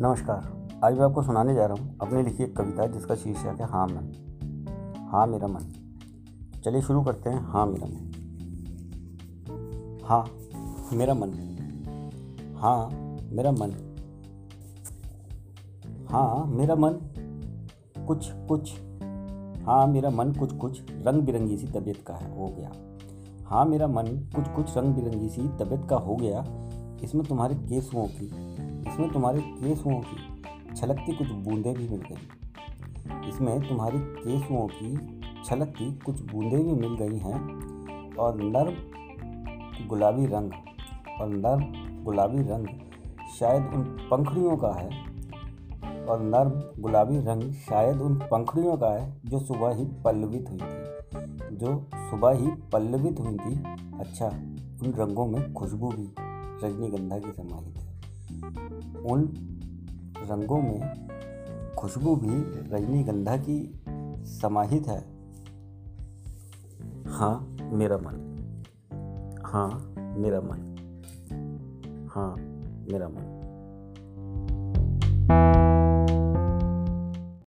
नमस्कार। आज मैं आपको सुनाने जा रहा हूँ अपनी लिखी एक कविता जिसका शीर्षक है हाँ मन। हाँ मेरा मन। चलिए शुरू करते हैं हाँ मेरा मन। हाँ मेरा मन। हाँ मेरा मन। हाँ मेरा मन। कुछ कुछ। हाँ मेरा मन कुछ कुछ। रंग बिरंगी सी तबीयत का है, हो गया। हाँ मेरा मन कुछ कुछ रंग बिरंगी सी तबीयत का हो गया। इसमें तुम्हारे केसुओं की इसमें तुम्हारे केसुओं की छलकती कुछ बूंदें भी मिल गई। इसमें तुम्हारी केसुओं की छलकती कुछ बूंदें भी मिल गई हैं और नर्म गुलाबी रंग, और नर्म गुलाबी रंग शायद उन पंखड़ियों का है, और नर्म गुलाबी रंग शायद उन पंखड़ियों का है जो सुबह ही पल्लवित हुई थी। जो सुबह ही पल्लवित हुई थी अच्छा उन रंगों में खुशबू भी रजनीगंधा की समाहित है। उन रंगों में खुशबू भी रजनीगंधा की समाहित है। हाँ मेरा मन। हाँ मेरा मन। हाँ मेरा मन।